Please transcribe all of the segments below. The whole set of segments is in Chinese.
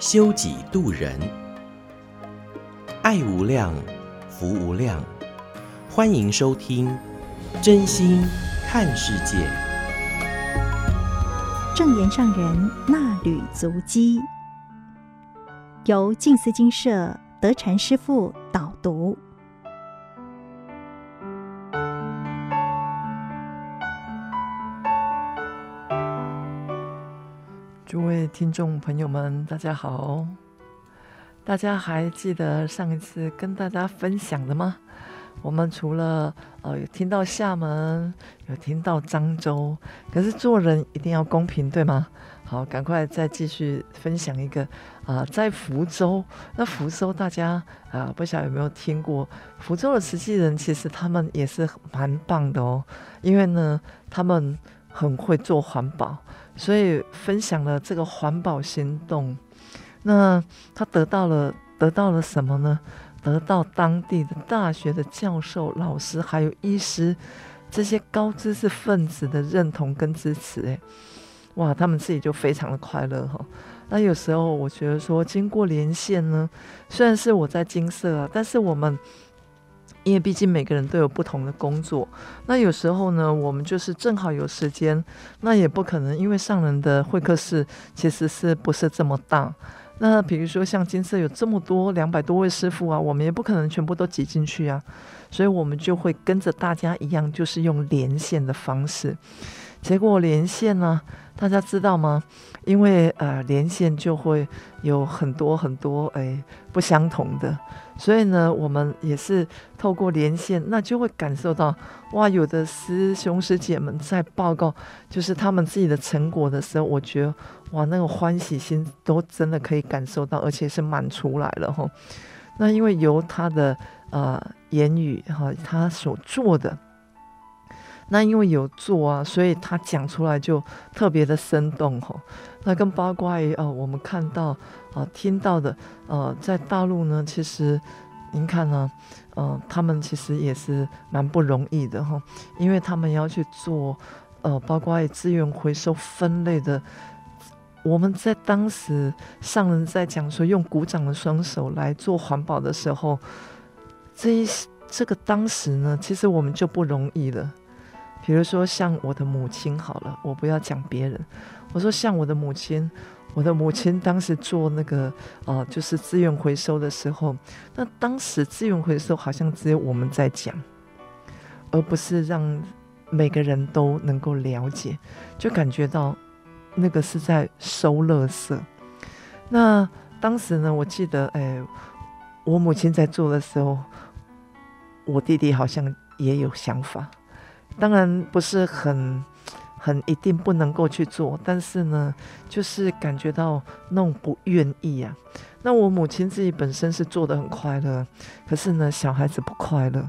修己度人，爱无量，福无量。欢迎收听真心看世界，正言上人那履足迹，由静思精舍德禅师父导读。诸位听众朋友们，大家好！大家还记得上一次跟大家分享的吗？我们除了呃有听到厦门，有听到漳州，可是做人一定要公平，对吗？好，赶快再继续分享一个啊、在福州。那福州大家啊、不晓得有没有听过？福州的慈济人其实他们也是蛮棒的哦，因为呢，他们很会做环保，所以分享了这个环保行动。那他得到了得到了什么呢？得到当地的大学的教授、老师，还有医师这些高知识分子的认同跟支持，哎，哇，他们自己就非常的快乐哈。那有时候我觉得说，经过连线呢，虽然是我在金色啊，但是我们因为毕竟每个人都有不同的工作，那有时候呢，我们就是正好有时间，那也不可能，因为上人的会客室其实是不是这么大。那比如说像金色有这么多两百多位师傅啊，我们也不可能全部都挤进去啊，所以我们就会跟着大家一样，就是用连线的方式。结果连线呢，大家知道吗？因为呃连线就会有很多很多哎不相同的，所以呢，我们也是透过连线，那就会感受到哇，有的师兄师姐们在报告就是他们自己的成果的时候，我觉得。哇，那个欢喜心都真的可以感受到，而且是满出来了哈。那因为由他的呃言语哈，他所做的，那因为有做啊，所以他讲出来就特别的生动哈。那跟包括于呃，我们看到啊、听到的呃，在大陆呢，其实您看呢，呃，他们其实也是蛮不容易的哈，因为他们要去做呃，包括于资源回收分类的。我们在当时上人在讲说用鼓掌的双手来做环保的时候，这一这个当时呢，其实我们就不容易了。比如说像我的母亲好了，我不要讲别人，我说像我的母亲，我的母亲当时做那个、呃，就是资源回收的时候，那当时资源回收好像只有我们在讲，而不是让每个人都能够了解，就感觉到。那个是在收垃圾。那当时呢，我记得，哎，我母亲在做的时候，我弟弟好像也有想法。当然不是很很一定不能够去做，但是呢，就是感觉到那种不愿意啊。那我母亲自己本身是做的很快乐，可是呢，小孩子不快乐，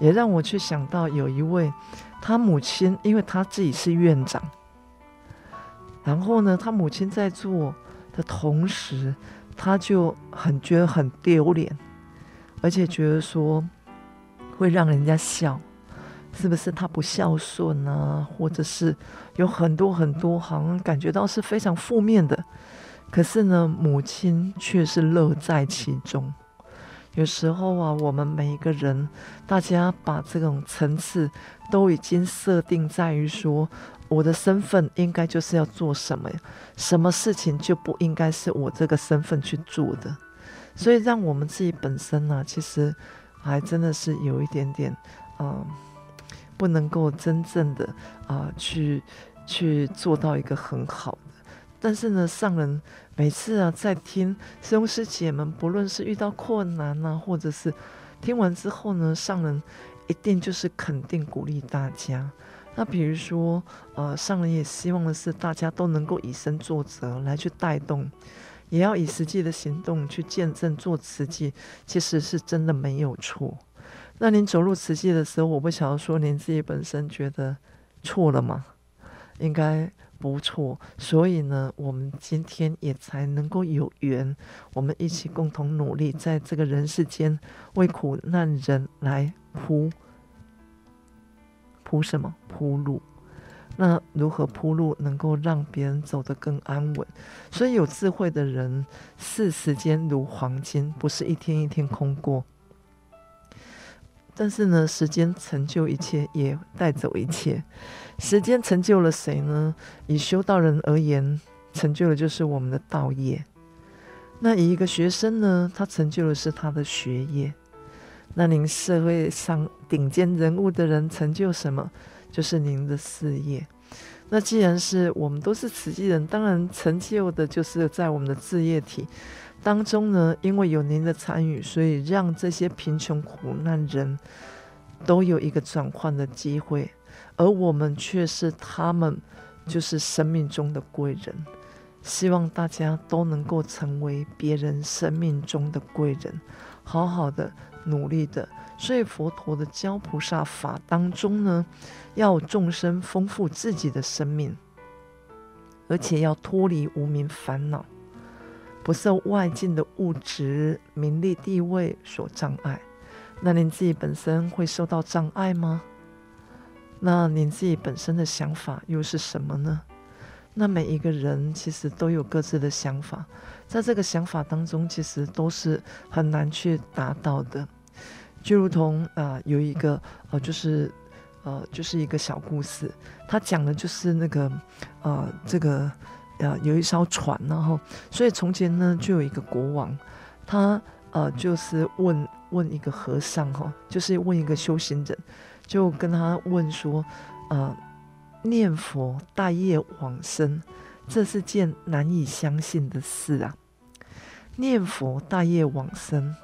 也让我去想到有一位他母亲，因为他自己是院长。然后呢，他母亲在做的同时，他就很觉得很丢脸，而且觉得说会让人家笑，是不是他不孝顺啊？或者是有很多很多，好像感觉到是非常负面的。可是呢，母亲却是乐在其中。有时候啊，我们每一个人，大家把这种层次都已经设定在于说。我的身份应该就是要做什么？什么事情就不应该是我这个身份去做的？所以让我们自己本身呢、其实还真的是有一点点，嗯、不能够真正的啊、去去做到一个很好的。但是呢，上人每次啊，在听师兄师姐们，不论是遇到困难啊，或者是听完之后呢，上人一定就是肯定鼓励大家。那比如说，呃，上人也希望的是大家都能够以身作则来去带动，也要以实际的行动去见证做慈济，其实是真的没有错。那您走入慈济的时候，我不晓得说您自己本身觉得错了吗？应该不错。所以呢，我们今天也才能够有缘，我们一起共同努力，在这个人世间为苦难人来铺铺什么铺路。那如何铺路，能够让别人走得更安稳？所以有智慧的人视时间如黄金，不是一天一天空过。但是呢，时间成就一切，也带走一切。时间成就了谁呢？以修道人而言，成就的就是我们的道业。那以一个学生呢，他成就的是他的学业。那您社会上顶尖人物的人成就什么？就是您的事业。那既然是我们都是慈济人，当然成就的就是在我们的志业体当中呢。因为有您的参与，所以让这些贫穷苦难人都有一个转换的机会，而我们却是他们就是生命中的贵人。希望大家都能够成为别人生命中的贵人，好好的努力的。所以佛陀的教菩萨法当中呢，要众生丰富自己的生命，而且要脱离无明烦恼，不受外境的物质、名利、地位所障碍。那您自己本身会受到障碍吗？那您自己本身的想法又是什么呢？那每一个人其实都有各自的想法，在这个想法当中，其实都是很难去达到的。就如同啊、有一个呃，就是呃，就是一个小故事，他讲的就是那个呃，这个呃，有一艘船，然后所以从前呢，就有一个国王，他呃，就是问问一个和尚哈，就是问一个修行人，就跟他问说，呃，念佛大业往生，这是件难以相信的事啊，念佛大业往生。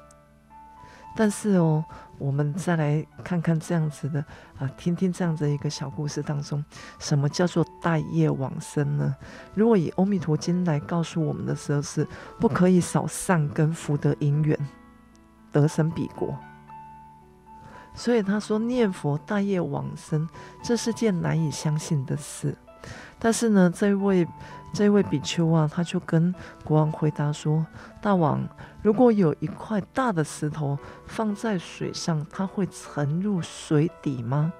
但是哦，我们再来看看这样子的啊，听听这样子一个小故事当中，什么叫做大业往生呢？如果以《阿弥陀经》来告诉我们的时候，是不可以少善根福德因缘得生彼国。所以他说念佛大业往生，这是件难以相信的事。但是呢，这位。这位比丘啊，他就跟国王回答说：“大王，如果有一块大的石头放在水上，它会沉入水底吗？”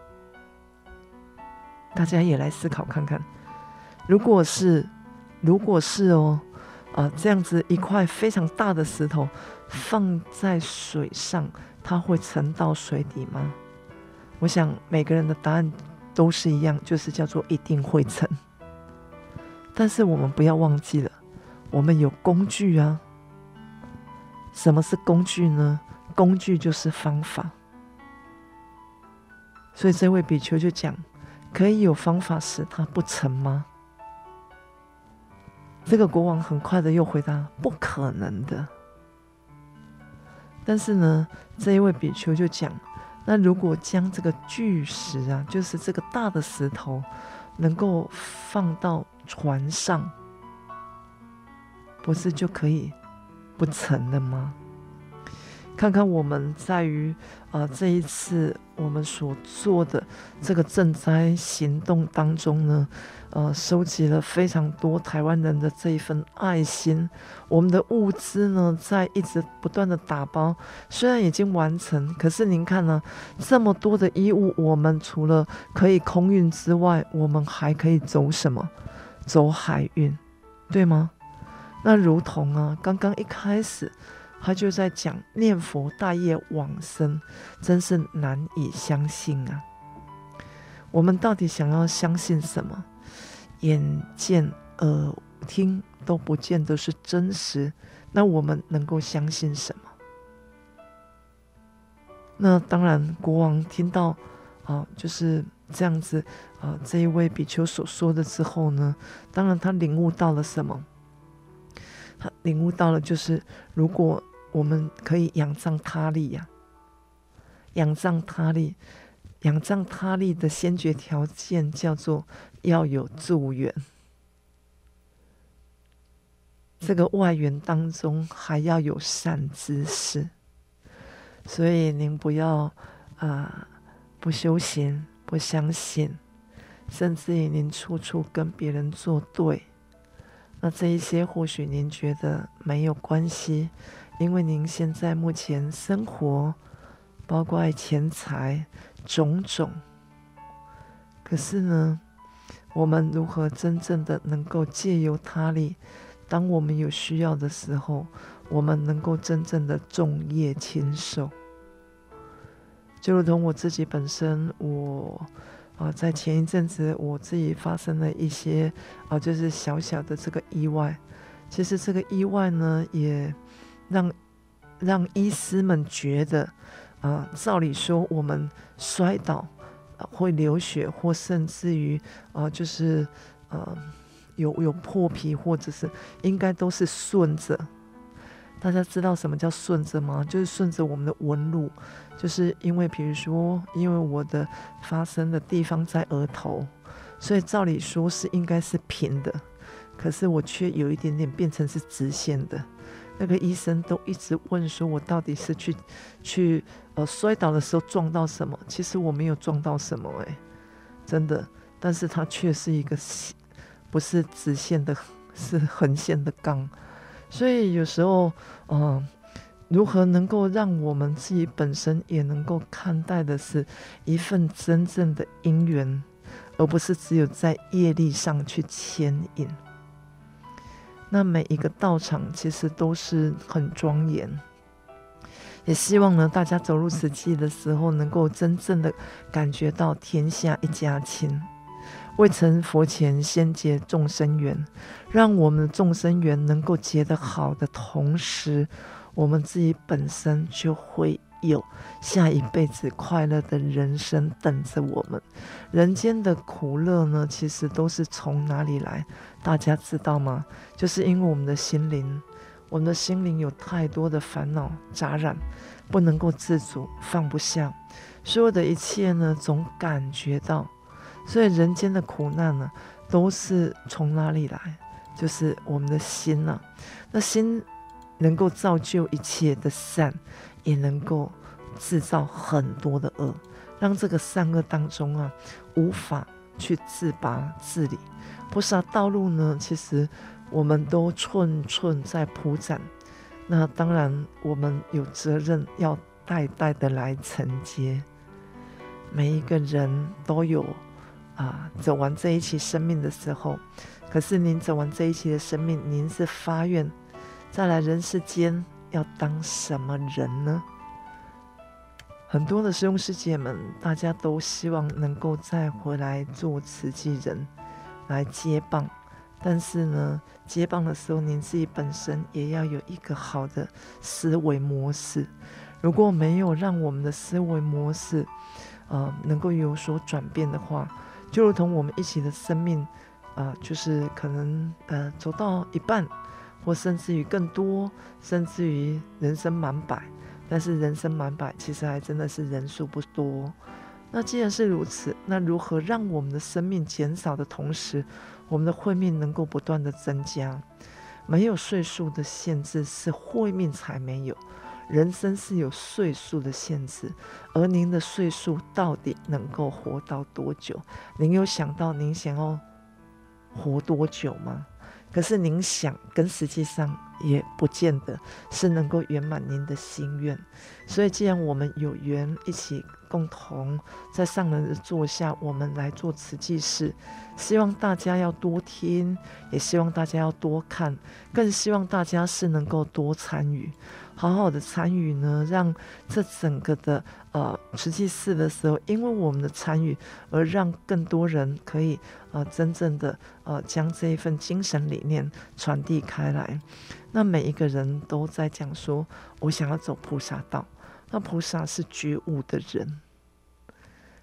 大家也来思考看看，如果是，如果是哦，啊，这样子一块非常大的石头放在水上，它会沉到水底吗？我想每个人的答案都是一样，就是叫做一定会沉。但是我们不要忘记了，我们有工具啊。什么是工具呢？工具就是方法。所以这位比丘就讲：可以有方法使他不沉吗？这个国王很快的又回答：不可能的。但是呢，这一位比丘就讲：那如果将这个巨石啊，就是这个大的石头，能够放到。船上不是就可以不沉了吗？看看我们在于啊、这一次我们所做的这个赈灾行动当中呢，呃，收集了非常多台湾人的这一份爱心。我们的物资呢，在一直不断的打包，虽然已经完成，可是您看呢，这么多的衣物，我们除了可以空运之外，我们还可以走什么？走海运，对吗？那如同啊，刚刚一开始他就在讲念佛大业往生，真是难以相信啊！我们到底想要相信什么？眼见耳听都不见得是真实，那我们能够相信什么？那当然，国王听到啊，就是。这样子，啊、这一位比丘所说的之后呢，当然他领悟到了什么？他领悟到了，就是如果我们可以仰仗他力呀、仰仗他力，仰仗他力的先决条件叫做要有助缘。这个外缘当中还要有善知识，所以您不要啊、不修行、不相信，甚至于您处处跟别人作对，那这一些或许您觉得没有关系，因为您现在目前生活，包括钱财种种，可是呢，我们如何真正的能够借由他力？当我们有需要的时候，我们能够真正的重业亲受，就如同我自己本身，我啊，在前一阵子我自己发生了一些啊，就是小小的这个意外。其实这个意外呢，也让让医师们觉得啊，照理说我们摔倒会流血，或甚至于啊，就是呃。有有破皮，或者是应该都是顺着。大家知道什么叫顺着吗？就是顺着我们的纹路。就是因为，比如说，因为我的发生的地方在额头，所以照理说是应该是平的，可是我却有一点点变成是直线的。那个医生都一直问说，我到底是去去呃摔倒的时候撞到什么？其实我没有撞到什么，哎，真的。但是它却是一个。不是直线的，是横线的杠，所以有时候，嗯、如何能够让我们自己本身也能够看待的是一份真正的因缘，而不是只有在业力上去牵引。那每一个道场其实都是很庄严，也希望呢，大家走入此际的时候，能够真正的感觉到天下一家亲。未成佛前，先结众生缘，让我们的众生缘能够结得好的同时，我们自己本身就会有下一辈子快乐的人生等着我们。人间的苦乐呢，其实都是从哪里来？大家知道吗？就是因为我们的心灵，我们的心灵有太多的烦恼杂染，不能够自主，放不下，所有的一切呢，总感觉到。所以人间的苦难呢，都是从哪里来？就是我们的心呐、啊。那心能够造就一切的善，也能够制造很多的恶，让这个善恶当中啊，无法去自拔自理。菩萨道路呢，其实我们都寸寸在铺展。那当然，我们有责任要代代的来承接。每一个人都有。啊，走完这一期生命的时候，可是您走完这一期的生命，您是发愿再来人世间要当什么人呢？很多的师兄师姐们，大家都希望能够再回来做慈济人，来接棒。但是呢，接棒的时候，您自己本身也要有一个好的思维模式。如果没有让我们的思维模式，呃，能够有所转变的话，就如同我们一起的生命，啊、就是可能呃走到一半，或甚至于更多，甚至于人生满百。但是人生满百，其实还真的是人数不多。那既然是如此，那如何让我们的生命减少的同时，我们的慧命能够不断的增加？没有岁数的限制，是慧命才没有。人生是有岁数的限制，而您的岁数到底能够活到多久？您有想到您想要活多久吗？可是您想，跟实际上也不见得是能够圆满您的心愿。所以，既然我们有缘一起共同在上人的座下，我们来做慈济事，希望大家要多听，也希望大家要多看，更希望大家是能够多参与。好好的参与呢，让这整个的呃慈济事的时候，因为我们的参与，而让更多人可以呃真正的呃将这一份精神理念传递开来。那每一个人都在讲说，我想要走菩萨道。那菩萨是觉悟的人，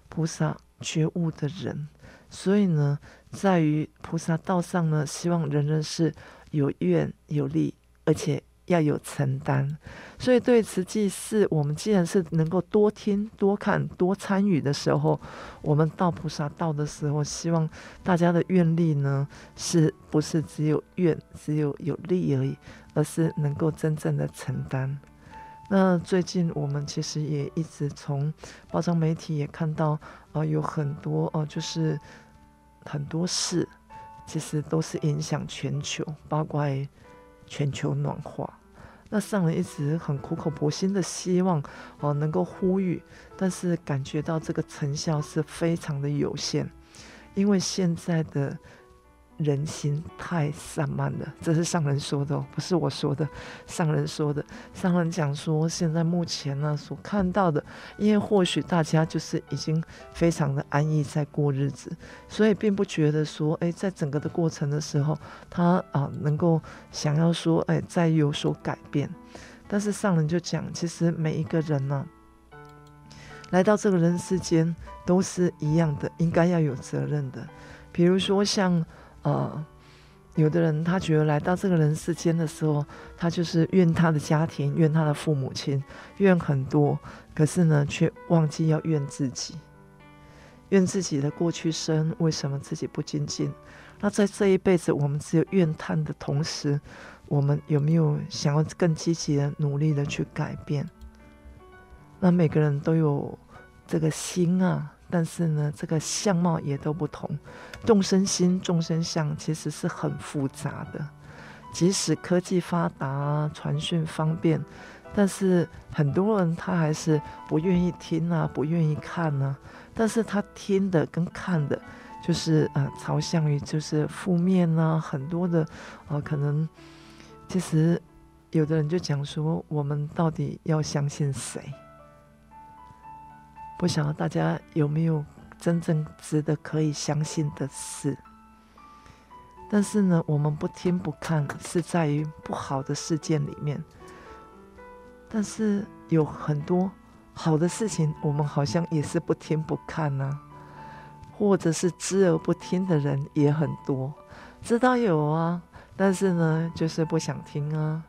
菩萨觉悟的人，所以呢，在于菩萨道上呢，希望人人是有愿有力，而且。要有承担。所以对慈济寺，我们既然是能够多听、多看、多参与的时候，我们到菩萨道的时候，希望大家的愿力呢，是不是只有愿、只有有利而已，而是能够真正的承担。那最近我们其实也一直从包装媒体也看到，啊、呃，有很多哦、呃，就是很多事，其实都是影响全球，包括全球暖化。那上人一直很苦口婆心的希望哦、能够呼吁，但是感觉到这个成效是非常的有限，因为现在的。人心太散漫了，这是上人说的，不是我说的。上人说的，上人讲说，现在目前呢所看到的，因为或许大家就是已经非常的安逸在过日子，所以并不觉得说，哎，在整个的过程的时候，他啊能够想要说，哎，再有所改变。但是上人就讲，其实每一个人呢、来到这个人世间都是一样的，应该要有责任的。比如说像。呃，有的人他觉得来到这个人世间的时候，他就是怨他的家庭，怨他的父母亲，怨很多，可是呢，却忘记要怨自己，怨自己的过去生为什么自己不精进？那在这一辈子，我们只有怨叹的同时，我们有没有想要更积极的努力的去改变？那每个人都有这个心啊。但是呢，这个相貌也都不同，众生心、众生相其实是很复杂的。即使科技发达、传讯方便，但是很多人他还是不愿意听啊，不愿意看啊。但是他听的跟看的，就是呃，朝向于就是负面啊，很多的、呃，可能其实有的人就讲说，我们到底要相信谁？不晓得大家有没有真正值得可以相信的事？但是呢，我们不听不看，是在于不好的事件里面。但是有很多好的事情，我们好像也是不听不看呢、或者是知而不听的人也很多。知道有啊，但是呢，就是不想听啊。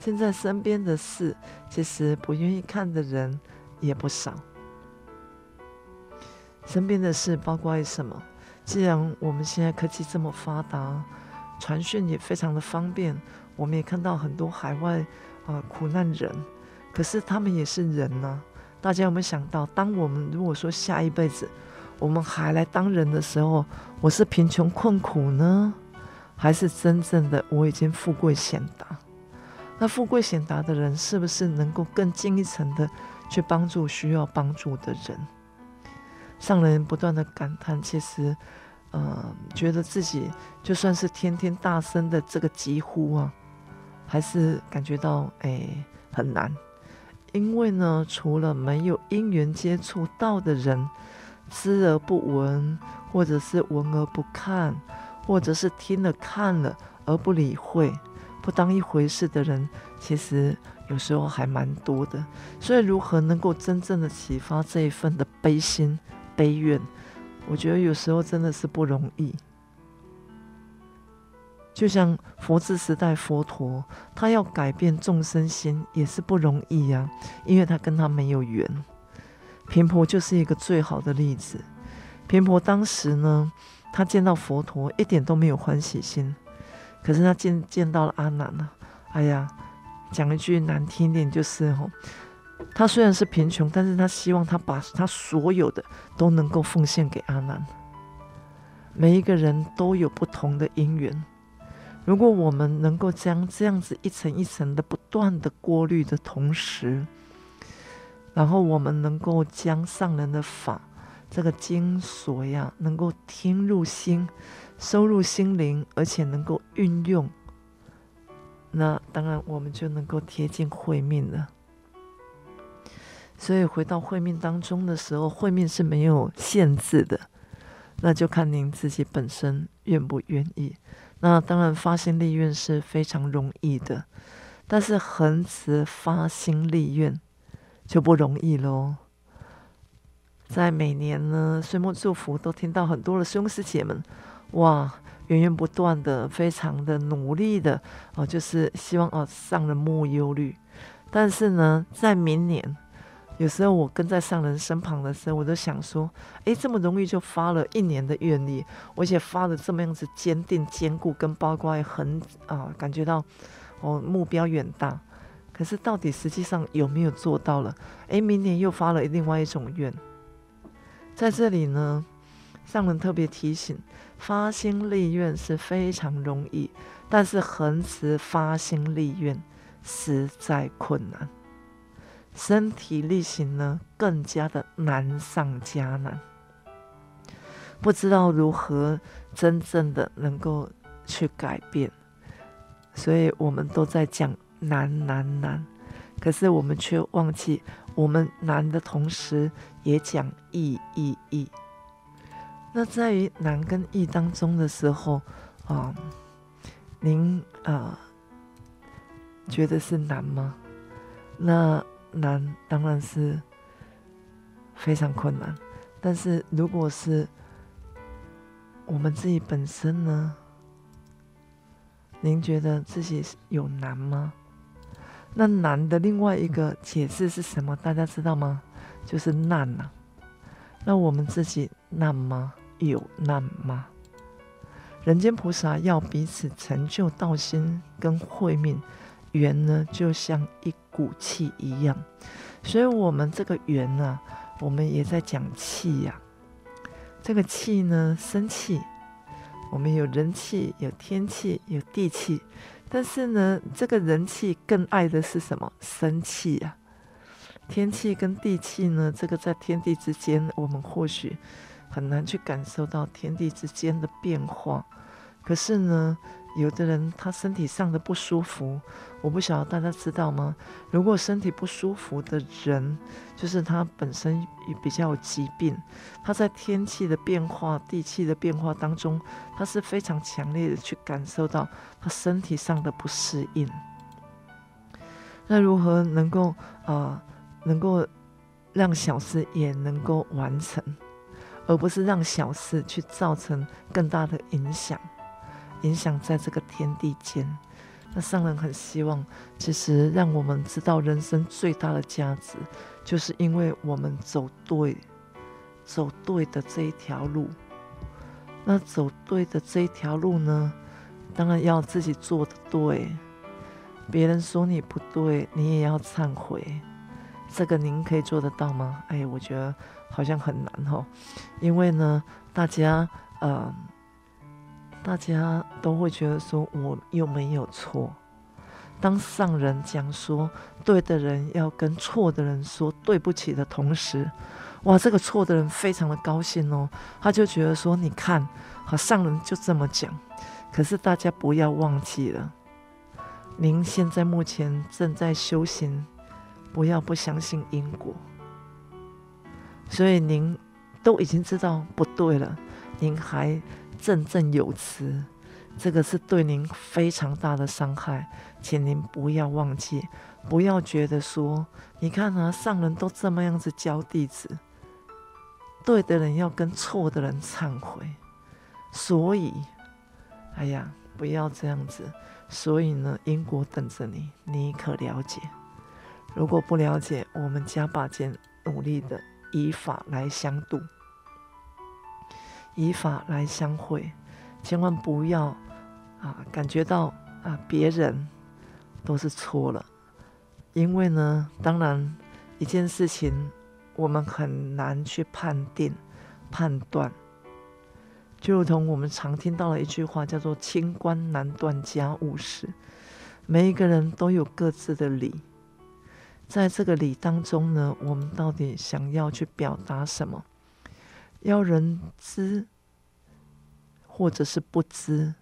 现在身边的事，其实不愿意看的人也不少。身边的事包括什么？既然我们现在科技这么发达，传讯也非常的方便，我们也看到很多海外啊、苦难人，可是他们也是人呐、大家有没有想到，当我们如果说下一辈子我们还来当人的时候，我是贫穷困苦呢，还是真正的我已经富贵显达？那富贵显达的人，是不是能够更进一层的去帮助需要帮助的人？上人不断的感叹，其实，嗯、呃，觉得自己就算是天天大声的这个疾呼啊，还是感觉到哎很难，因为呢，除了没有因缘接触到的人，知而不闻，或者是闻而不看，或者是听了看了而不理会，不当一回事的人，其实有时候还蛮多的。所以，如何能够真正的启发这一份的悲心？悲怨，我觉得有时候真的是不容易。就像佛治时代佛陀，他要改变众生心也是不容易呀，因为他跟他没有缘。频婆就是一个最好的例子。频婆当时呢，他见到佛陀一点都没有欢喜心，可是他见见到了阿难呢，哎呀，讲一句难听点就是吼。他虽然是贫穷，但是他希望他把他所有的都能够奉献给阿难。每一个人都有不同的因缘，如果我们能够将这样子一层一层的不断的过滤的同时，然后我们能够将上人的法这个精髓呀，能够听入心，收入心灵，而且能够运用，那当然我们就能够贴近慧命了。所以回到会命当中的时候，会命是没有限制的，那就看您自己本身愿不愿意。那当然发心立愿是非常容易的，但是恒持发心立愿就不容易喽。在每年呢岁末祝福都听到很多的师兄师姐们，哇，源源不断的、非常的努力的哦，就是希望哦上人莫忧虑。但是呢，在明年，有时候我跟在上人身旁的时候，我都想说，诶，这么容易就发了一年的愿力，而且发的这么样子坚定、坚固，跟包括很啊，感觉到哦目标远大。可是到底实际上有没有做到了？诶，明年又发了另外一种愿，在这里呢，上人特别提醒，发心立愿是非常容易，但是恒持发心立愿实在困难，身体力行呢更加的难上加难，不知道如何真正的能够去改变，所以我们都在讲。难难难，可是我们却忘记，我们难的同时也讲易易易。那在于难跟易当中的时候啊，您啊觉得是难吗？那难当然是非常困难，但是如果是我们自己本身呢，您觉得自己有难吗？那难的另外一个解释是什么？大家知道吗？就是难呐、那我们自己难吗？有难吗？人间菩萨要彼此成就道心跟慧命，缘呢就像一骨气一样。所以，我们这个缘呢，我们也在讲气呀。这个气呢，生气，我们有人气，有天气，有地气。但是呢，这个人气更爱的是什么？生气呀、天气跟地气呢？这个在天地之间，我们或许很难去感受到天地之间的变化。可是呢，有的人他身体上的不舒服，我不晓得大家知道吗？如果身体不舒服的人，就是他本身也比较有疾病，他在天气的变化、地气的变化当中，他是非常强烈的去感受到他身体上的不适应。那如何能够啊、能够让小事也能够完成，而不是让小事去造成更大的影响？影响在这个天地间，那上人很希望，其实让我们知道人生最大的价值，就是因为我们走对，走对的这一条路。那走对的这一条路呢，当然要自己做的对，别人说你不对，你也要忏悔。这个您可以做得到吗？哎，我觉得好像很难哦，因为呢，大家呃。大家都会觉得说，我又没有错。当上人讲说，对的人要跟错的人说对不起的同时，哇，这个错的人非常的高兴哦，他就觉得说，你看，好，上人就这么讲。可是大家不要忘记了，您现在目前正在修行，不要不相信因果。所以您都已经知道不对了，您还。振振有词，这个是对您非常大的伤害，请您不要忘记，不要觉得说，你看啊，上人都这么样子教弟子，对的人要跟错的人忏悔，所以，哎呀，不要这样子，所以呢，因果等着你，你可了解？如果不了解，我们加把劲，努力的以法来相度。以法来相会，千万不要啊感觉到啊别人都是错了，因为呢，当然一件事情我们很难去判定、判断，就如同我们常听到的一句话，叫做“清官难断家务事”。每一个人都有各自的理，在这个理当中呢，我们到底想要去表达什么？要人知，或者是不知，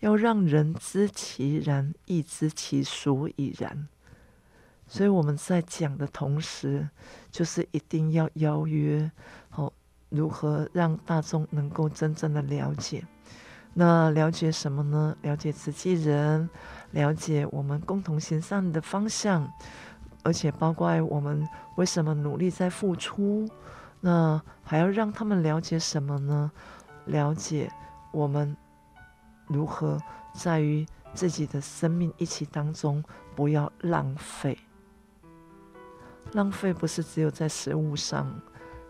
要让人知其然，亦知其所以然。所以我们在讲的同时，就是一定要邀约，好，如何让大众能够真正的了解？那了解什么呢？了解慈济人，了解我们共同行善的方向，而且包括我们为什么努力在付出。那还要让他们了解什么呢？了解我们如何在于自己的生命一起当中不要浪费。浪费不是只有在食物上，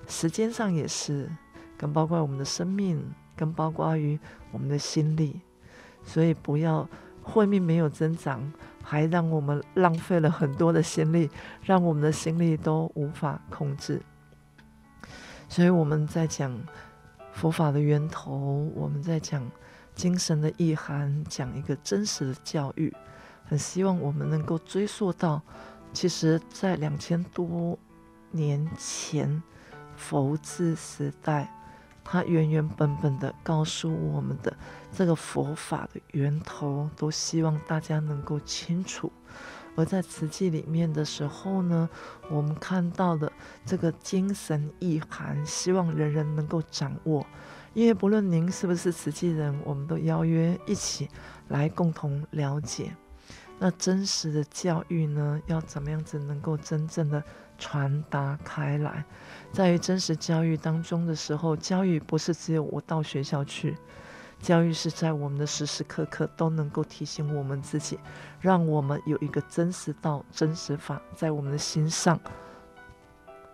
时间上也是，更包括我们的生命，更包括于我们的心力。所以不要慧命没有增长，还让我们浪费了很多的心力，让我们的心力都无法控制。所以我们在讲佛法的源头，我们在讲精神的意涵，讲一个真实的教育，很希望我们能够追溯到。其实，在两千多年前，佛治时代，他原原本本的告诉我们的这个佛法的源头，都希望大家能够清楚。而在瓷器里面的时候呢，我们看到的这个精神意涵，希望人人能够掌握。因为不论您是不是瓷器人，我们都邀约一起来共同了解。那真实的教育呢，要怎么样子能够真正的传达开来？在于真实教育当中的时候，教育不是只有我到学校去，教育是在我们的时时刻刻都能够提醒我们自己，让我们有一个真实道、真实法在我们的心上，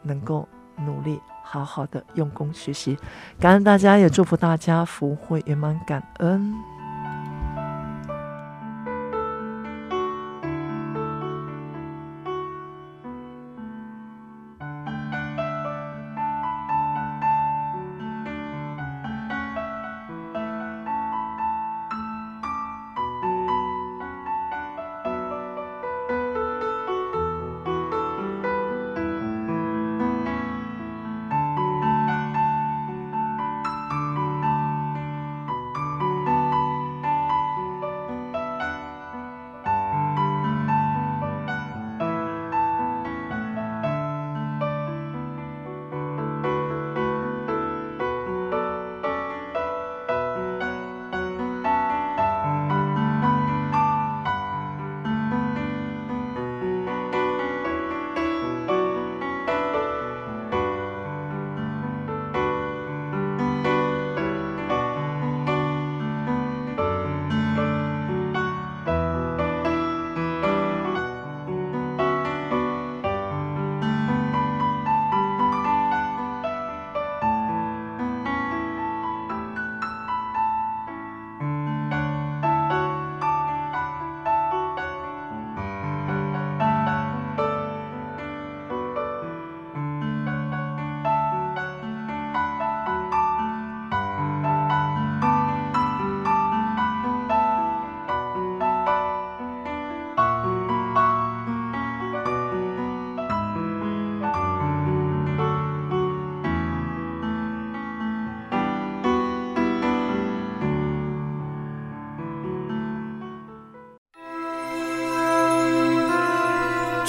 能够努力好好的用功学习。感恩大家，也祝福大家福慧圆满，感恩。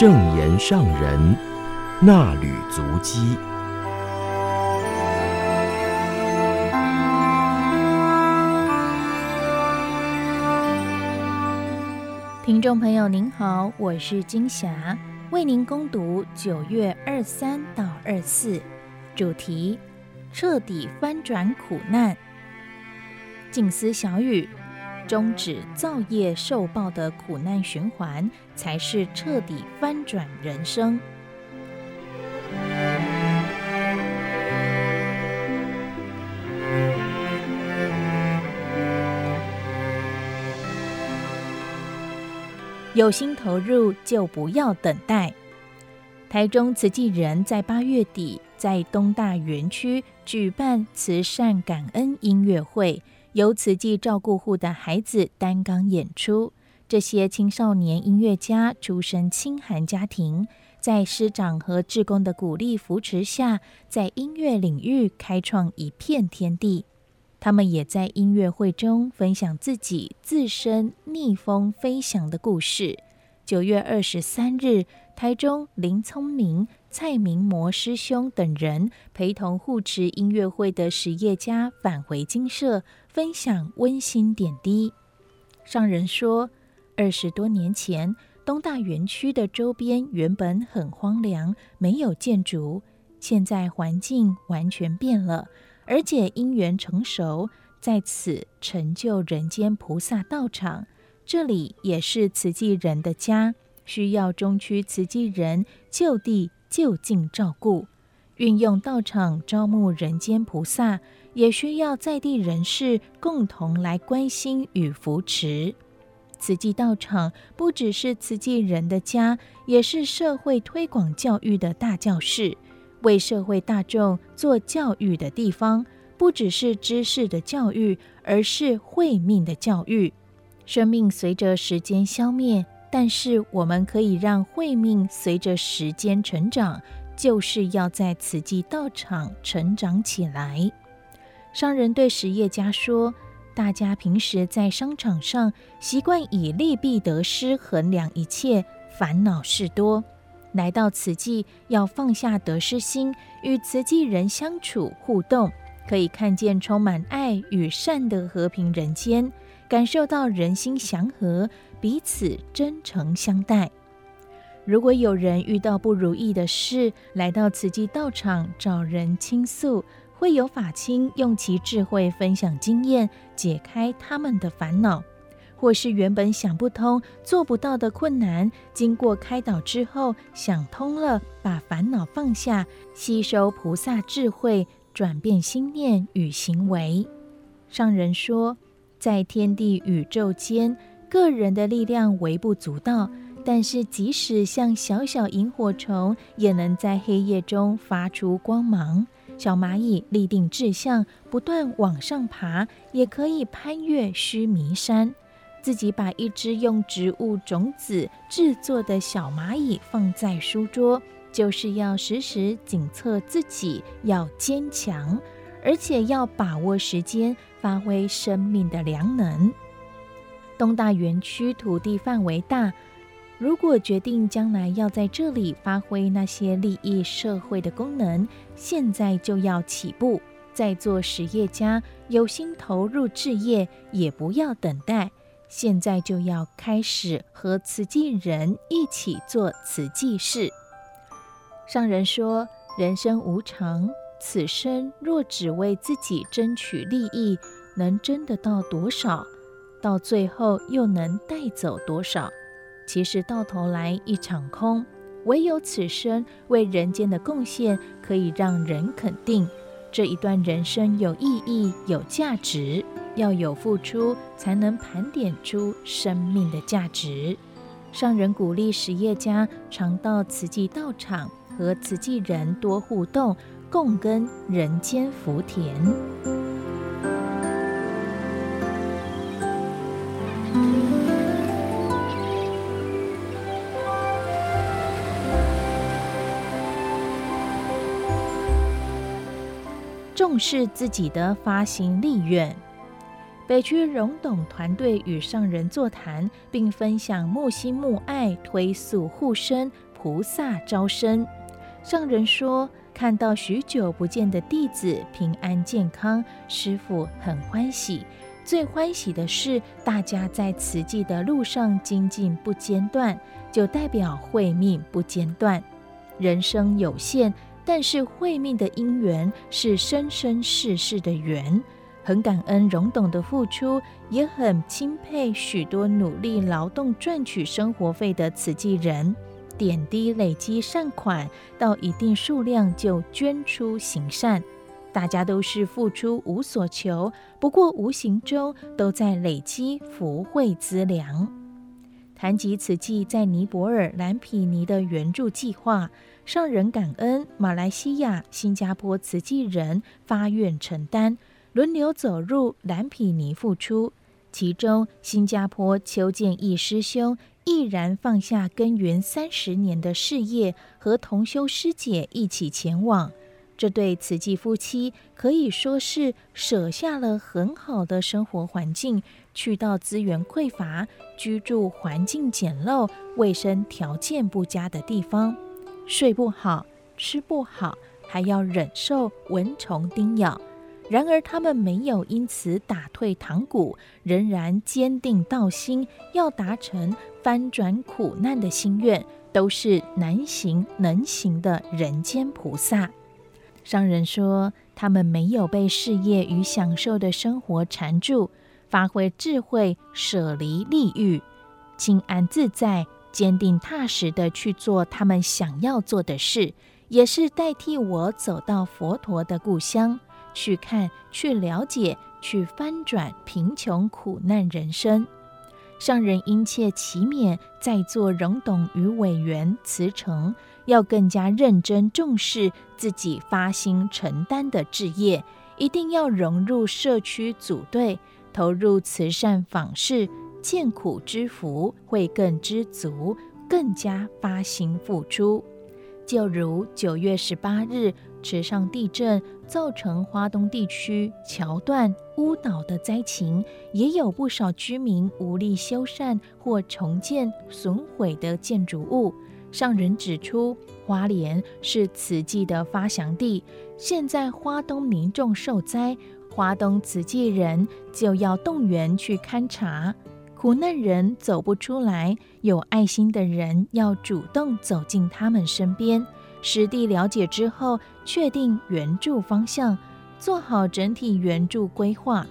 正言上人那履足迹。听众朋友您好，我是金霞，为您攻读九月二三到二四，主题：彻底翻转苦难。静思小语。终止造业受报的苦难循环，才是彻底翻转人生。有心投入，就不要等待。台中慈济人在八月底在东大园区举办慈善感恩音乐会。由慈济照顾户的孩子担纲演出，这些青少年音乐家出身清寒家庭，在师长和志工的鼓励扶持下，在音乐领域开创一片天地。他们也在音乐会中分享自己自身逆风飞翔的故事。九月二十三日，台中林聪明、蔡明模师兄等人陪同护持音乐会的实业家返回金舍。分享温馨点滴。上人说，二十多年前，东大园区的周边原本很荒凉，没有建筑。现在环境完全变了，而且因缘成熟，在此成就人间菩萨道场。这里也是慈济人的家，需要中区慈济人就地就近照顾，运用道场招募人间菩萨，也需要在地人士共同来关心与扶持。慈济道场不只是慈济人的家，也是社会推广教育的大教室，为社会大众做教育的地方。不只是知识的教育，而是慧命的教育。生命随着时间消灭，但是我们可以让慧命随着时间成长，就是要在慈济道场成长起来。商人对实业家说：“大家平时在商场上习惯以利弊得失衡量一切，烦恼事多。来到慈济，要放下得失心，与慈济人相处互动，可以看见充满爱与善的和平人间。”感受到人心祥和，彼此真诚相待。如果有人遇到不如意的事，来到慈济道场找人倾诉，会有法亲用其智慧分享经验，解开他们的烦恼；或是原本想不通、做不到的困难，经过开导之后想通了，把烦恼放下，吸收菩萨智慧，转变心念与行为。上人说。在天地宇宙间，个人的力量微不足道，但是即使像小小萤火虫，也能在黑夜中发出光芒。小蚂蚁立定志向，不断往上爬，也可以攀越须弥山。自己把一只用植物种子制作的小蚂蚁放在书桌，就是要时时警策自己要坚强。而且要把握时间，发挥生命的良能。东大园区土地范围大，如果决定将来要在这里发挥那些利益社会的功能，现在就要起步。在做实业家，有心投入置业，也不要等待，现在就要开始和慈济人一起做慈济事。上人说：“人生无常。”此生若只为自己争取利益，能争得到多少？到最后又能带走多少？其实到头来一场空。唯有此生为人间的贡献，可以让人肯定这一段人生有意义、有价值。要有付出，才能盘点出生命的价值。上人鼓励实业家常到慈济道场，和慈济人多互动。共耕人间福田，重视自己的发心利愿。北区荣董团队与上人座谈，并分享木心木爱推素护身菩萨招生。上人说。看到许久不见的弟子平安健康，师父很欢喜。最欢喜的是，大家在慈济的路上精进不间断，就代表慧命不间断。人生有限，但是慧命的因缘是生生世世的缘。很感恩荣董的付出，也很钦佩许多努力劳动赚取生活费的慈济人。点滴累积善款，到一定数量就捐出行善。大家都是付出无所求，不过无形中都在累积福慧资粮。谈及慈济在尼泊尔蓝毗尼的援助计划，上人感恩马来西亚、新加坡慈济人发愿承担，轮流走入蓝毗尼付出。其中，新加坡邱建义师兄。毅然放下耕耘三十年的事业，和同修师姐一起前往。这对慈济夫妻可以说是舍下了很好的生活环境，去到资源匮乏、居住环境简陋、卫生条件不佳的地方，睡不好、吃不好，还要忍受蚊虫叮咬。然而，他们没有因此打退堂鼓，仍然坚定道心，要达成翻转苦难的心愿，都是难行能行的人间菩萨。商人说，他们没有被事业与享受的生活缠住，发挥智慧，舍离利欲，轻安自在，坚定踏实地去做他们想要做的事，也是代替我走到佛陀的故乡，去看、去了解、去翻转贫穷苦难人生。上人殷切祈勉在座荣董与委员慈诚，要更加认真重视自己发心承担的志业，一定要融入社区组队，投入慈善访视，见苦知福，会更知足，更加发心付出。就如九月十八日，池上地震造成花东地区桥断屋倒的灾情，也有不少居民无力修缮或重建损毁的建筑物。上人指出，花莲是慈济的发祥地，现在花东民众受灾，华东慈济人就要动员去勘察。苦难人走不出来，有爱心的人要主动走进他们身边，实地了解之后，确定援助方向，做好整体援助规划，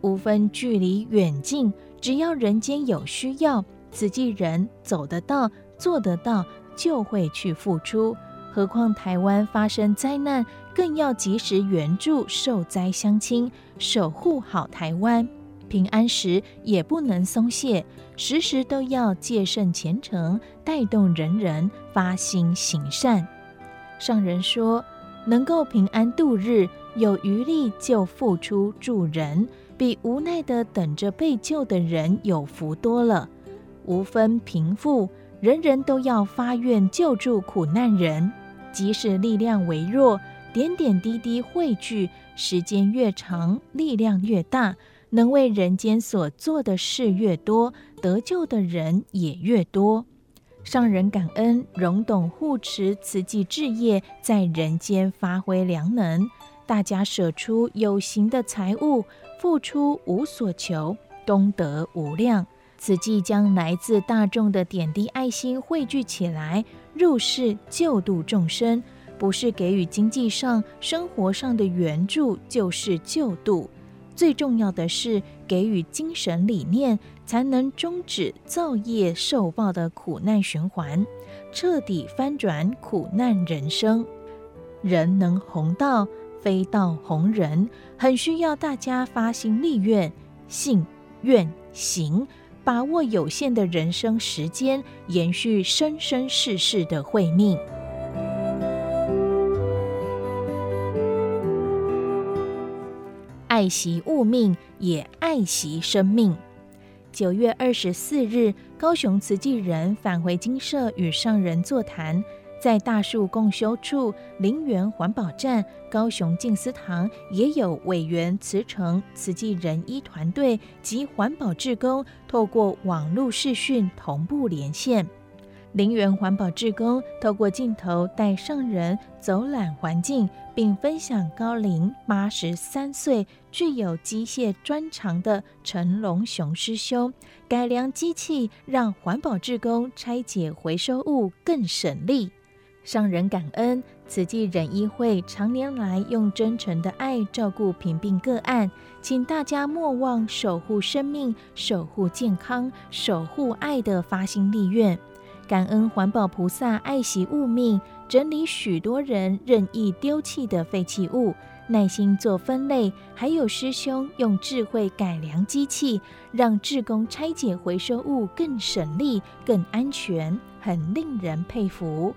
无分距离远近，只要人间有需要，慈济人走得到、做得到，就会去付出。何况台湾发生灾难，更要及时援助受灾乡亲，守护好台湾。平安时也不能松懈，时时都要戒慎虔诚，带动人人发心行善。上人说，能够平安度日，有余力就付出助人，比无奈的等着被救的人有福多了。无分贫富，人人都要发愿救助苦难人，即使力量微弱，点点滴滴汇聚，时间越长，力量越大。能为人间所做的事越多，得救的人也越多。上人感恩荣董护持慈济志业在人间发挥良能，大家舍出有形的财物，付出无所求，功德无量。慈济将来自大众的点滴爱心汇聚起来，入世救度众生，不是给予经济上、生活上的援助，就是救度。最重要的是给予精神理念，才能终止造业受报的苦难循环，彻底翻转苦难人生。人能弘道，非道弘人，很需要大家发心立愿、信愿行，把握有限的人生时间，延续生生世世的慧命。爱惜物命，也爱惜生命。九月二十四日，高雄慈济人返回金舍与上人座谈，在大树共修处、林园环保站、高雄静思堂，也有委员慈诚慈济人医团队及环保志工，透过网络视讯同步连线。林园环保志工透过镜头带上人走览环境，并分享高龄八十三岁、具有机械专长的陈龙雄师兄改良机器，让环保志工拆解回收物更省力。上人感恩慈济仁医会常年来用真诚的爱照顾贫病个案，请大家莫忘守护生命、守护健康、守护爱的发心立愿。感恩环保菩萨爱惜物命，整理许多人任意丢弃的废弃物，耐心做分类。还有师兄用智慧改良机器，让志工拆解回收物更省力、更安全，很令人佩服。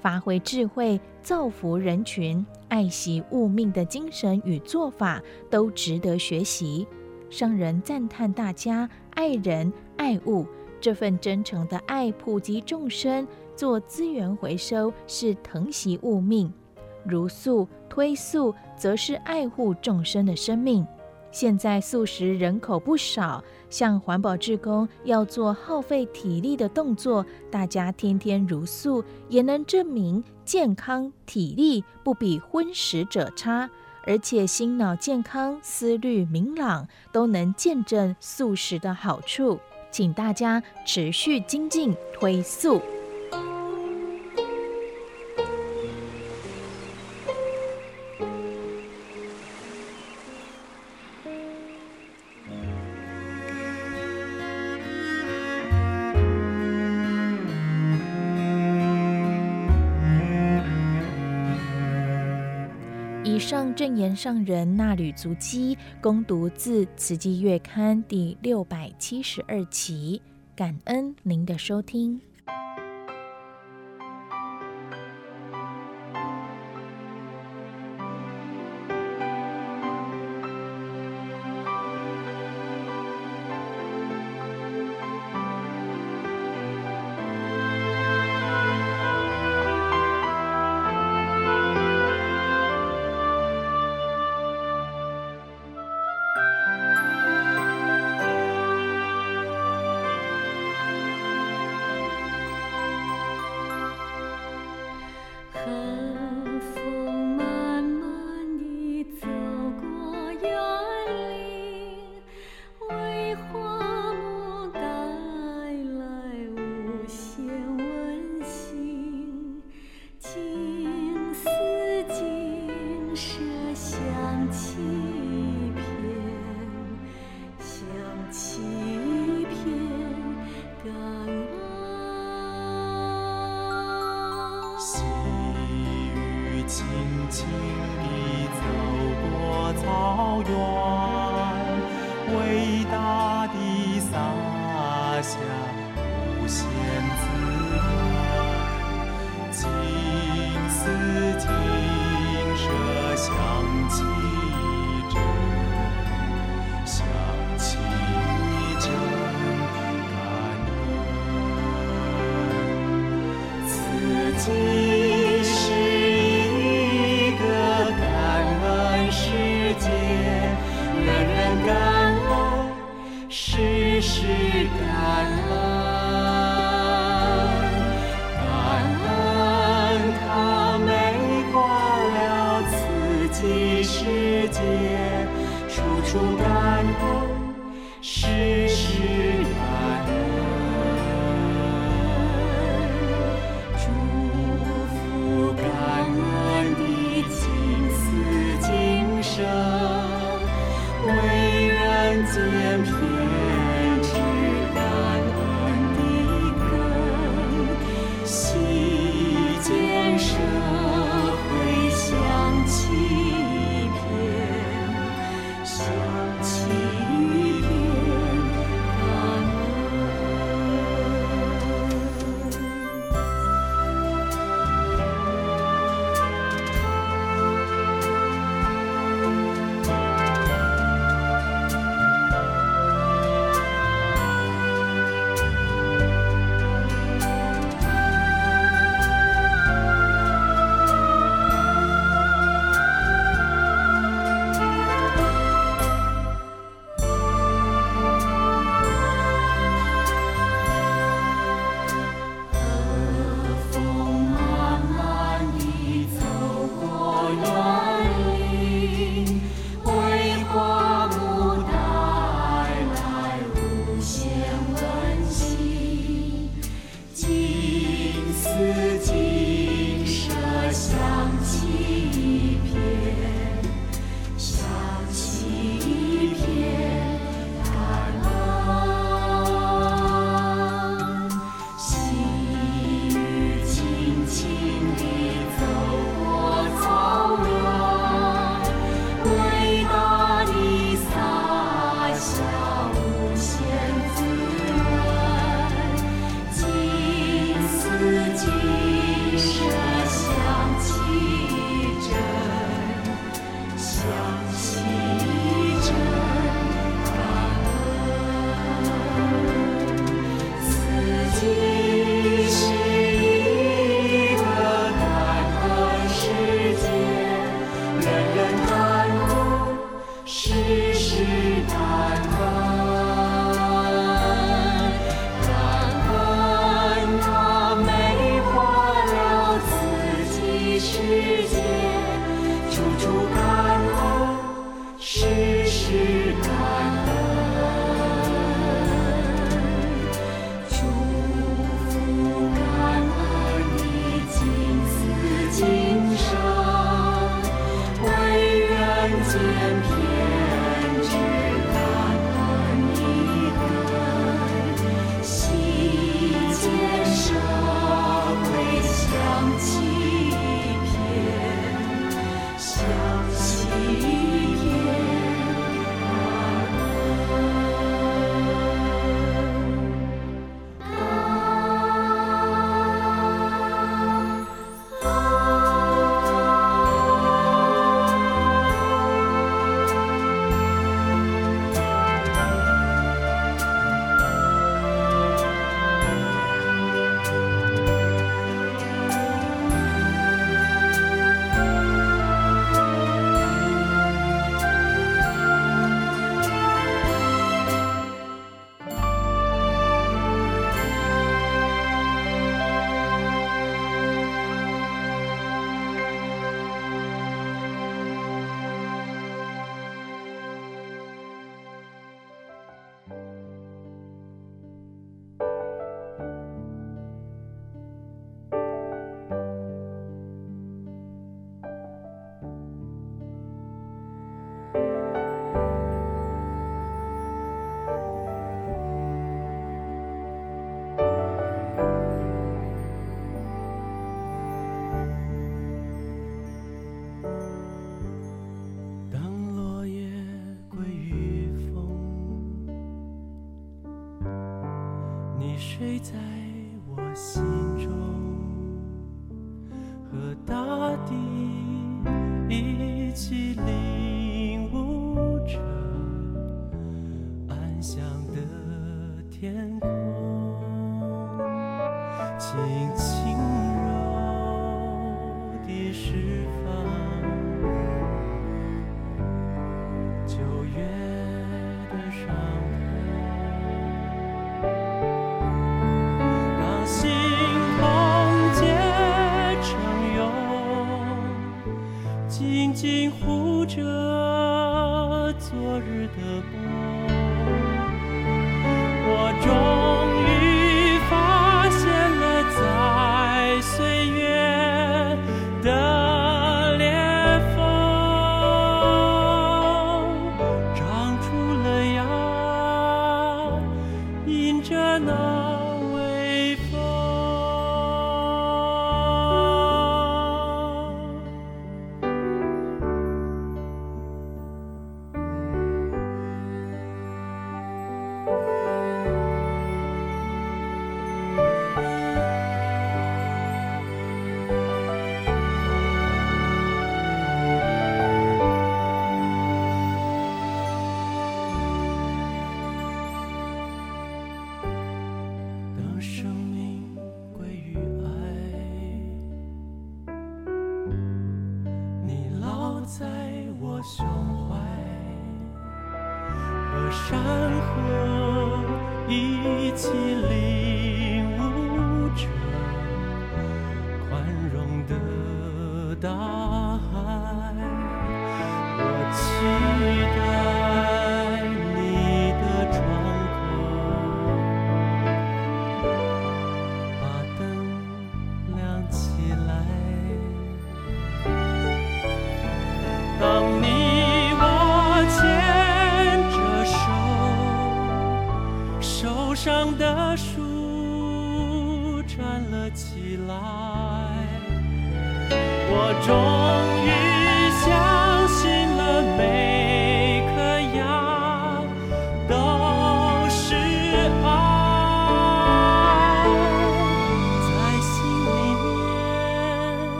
发挥智慧造福人群、爱惜物命的精神与做法，都值得学习。上人赞叹大家爱人爱物。这份真诚的爱普及众生，做资源回收是疼惜物命；如素推素，则是爱护众生的生命。现在素食人口不少，像环保志工要做耗费体力的动作，大家天天如素，也能证明健康体力不比荤食者差，而且心脑健康、思虑明朗，都能见证素食的好处。请大家持续精进推素。以上证严上人纳履足迹，恭读自《慈济月刊》第六百七十二期，感恩您的收听。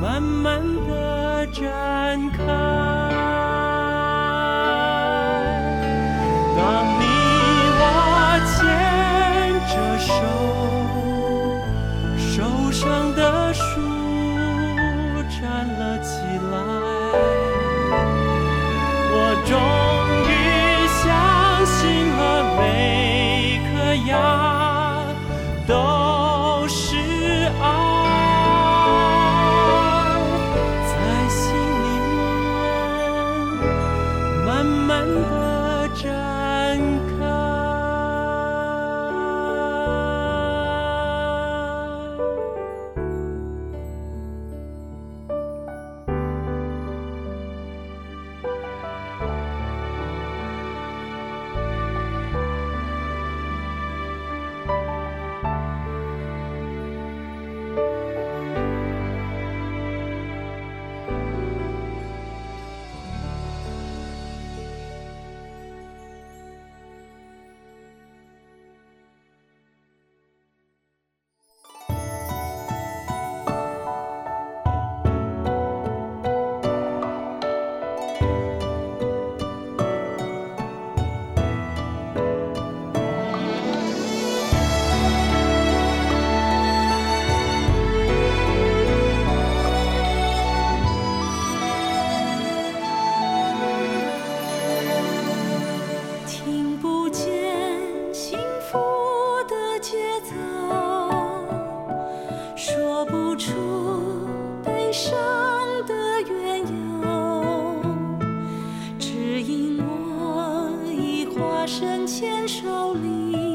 慢慢的展开。牵手里。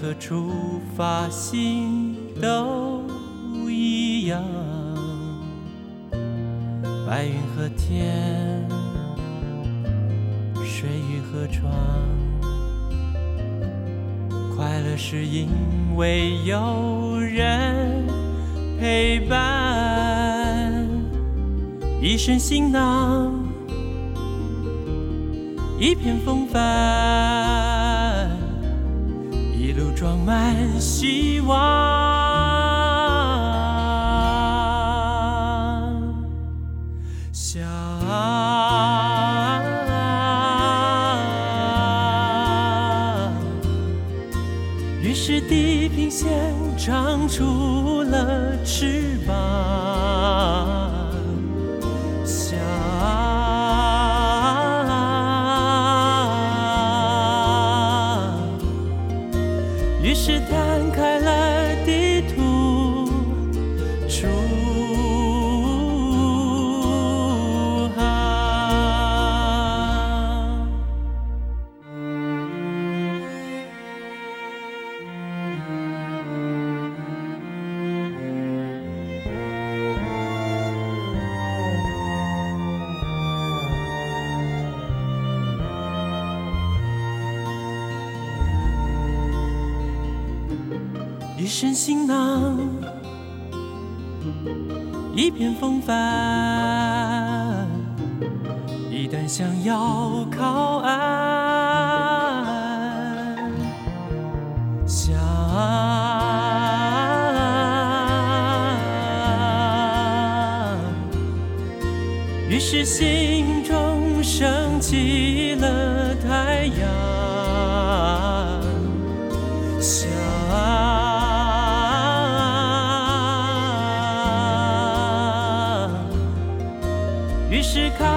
和出发心都一样。白云和天，水与河床，快乐是因为有人陪伴。一身行囊，一片风帆，装满希望。风帆。一旦想要是靠